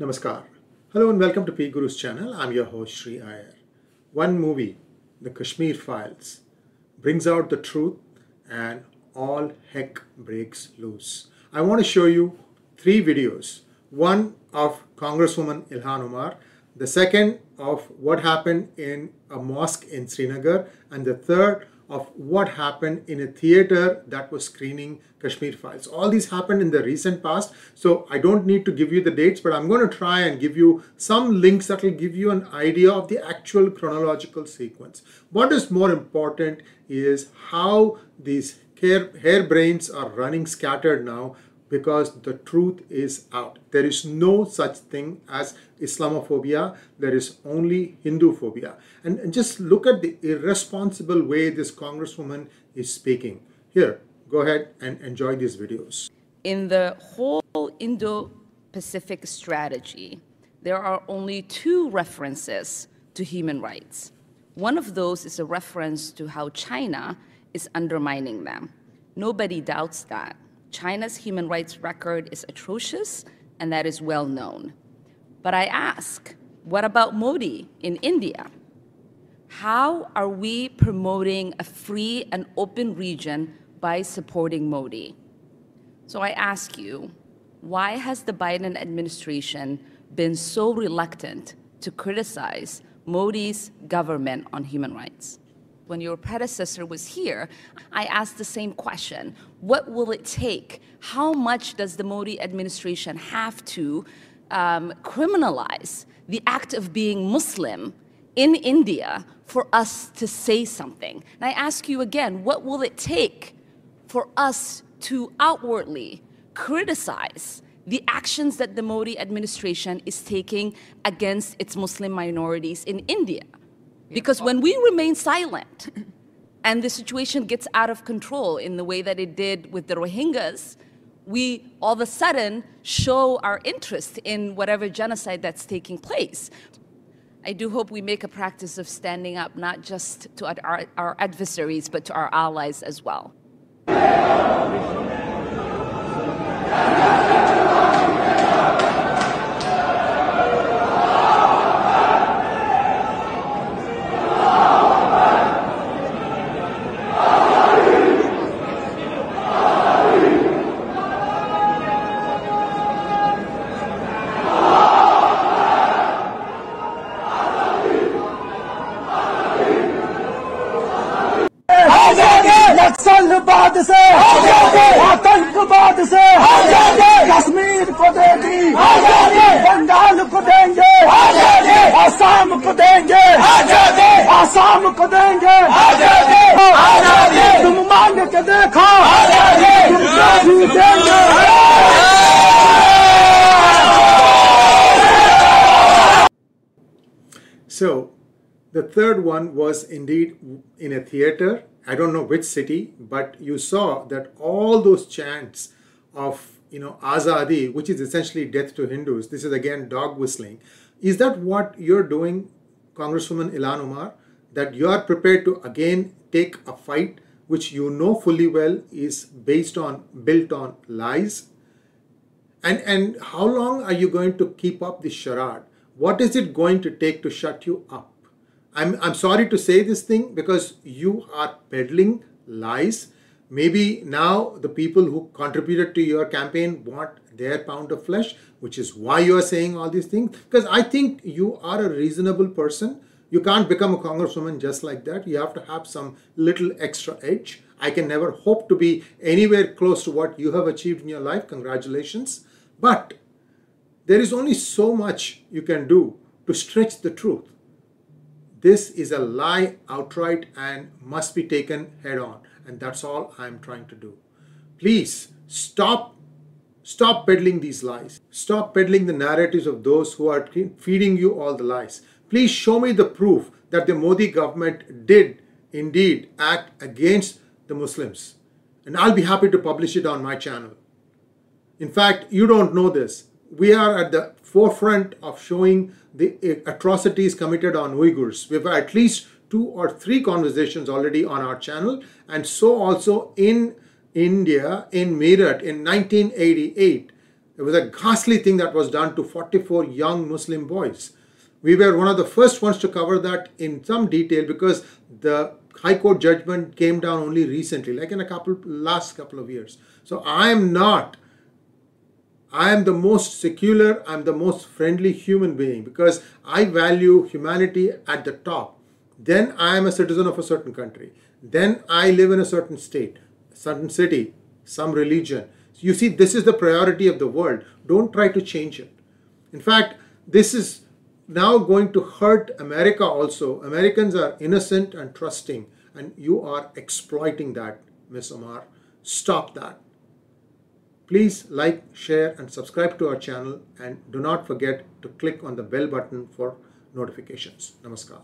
Namaskar. Hello and welcome to P Guru's channel. I'm your host Sree Iyer. One movie, The Kashmir Files, brings out the truth and all heck breaks loose. I want to show you three videos. One of Congresswoman Ilhan Omar, the second of what happened in a mosque in Srinagar, and the third of what happened in a theater that was screening Kashmir Files. All these happened in the recent past, so I don't need to give you the dates, but I'm going to try and give you some links that will give you an idea of the actual chronological sequence. What is more important is how these hair, hairbrains are running scattered now because the truth is out. There is no such thing as Islamophobia, there is only Hindu phobia. And, and just look at the irresponsible way this congresswoman is speaking. Here, go ahead and enjoy these videos. In the whole Indo Pacific strategy, there are only two references to human rights. One of those is a reference to how China is undermining them. Nobody doubts that. China's human rights record is atrocious, and that is well known. But I ask, what about Modi in India? How are we promoting a free and open region by supporting Modi? So I ask you, why has the Biden administration been so reluctant to criticize Modi's government on human rights? When your predecessor was here, I asked the same question. What will it take? How much does the Modi administration have to um, criminalize the act of being Muslim in India for us to say something? And I ask you again, what will it take for us to outwardly criticize the actions that the Modi administration is taking against its Muslim minorities in India? Because when we remain silent and the situation gets out of control in the way that it did with the Rohingyas, we all of a sudden show our interest in whatever genocide that's taking place. I do hope we make a practice of standing up not just to our, our adversaries, but to our allies as well. So, the third one was indeed in a theater. I don't know which city, but you saw that all those chants of you know Azadi, which is essentially death to Hindus. This is again dog whistling. Is that what you're doing, Congresswoman Ilhan Omar? That you are prepared to again take a fight which you know fully well is based on built on lies? And and how long are you going to keep up this charade? What is it going to take to shut you up? I'm, I'm sorry to say this thing because you are peddling lies. Maybe now the people who contributed to your campaign want their pound of flesh, which is why you are saying all these things. Because I think you are a reasonable person. You can't become a congresswoman just like that. You have to have some little extra edge. I can never hope to be anywhere close to what you have achieved in your life. Congratulations. But there is only so much you can do to stretch the truth. This is a lie outright and must be taken head on. And that's all I'm trying to do. Please stop stop peddling these lies. Stop peddling the narratives of those who are feeding you all the lies. Please show me the proof that the Modi government did indeed act against the Muslims. And I'll be happy to publish it on my channel. In fact, you don't know this. We are at the forefront of showing the atrocities committed on Uyghurs. We've at least two or three conversations already on our channel, and so also in India, in Meerut in 1988. It was a ghastly thing that was done to 44 young Muslim boys. We were one of the first ones to cover that in some detail because the High Court judgment came down only recently, like in a couple last couple of years. So I am not I am the most secular, I'm the most friendly human being because I value humanity at the top. Then I am a citizen of a certain country. Then I live in a certain state, certain city, some religion. You see, this is the priority of the world. Don't try to change it. In fact, this is now going to hurt America also. Americans are innocent and trusting, and you are exploiting that, Miss Omar. Stop that. Please like, share and subscribe to our channel and do not forget to click on the bell button for notifications. Namaskar.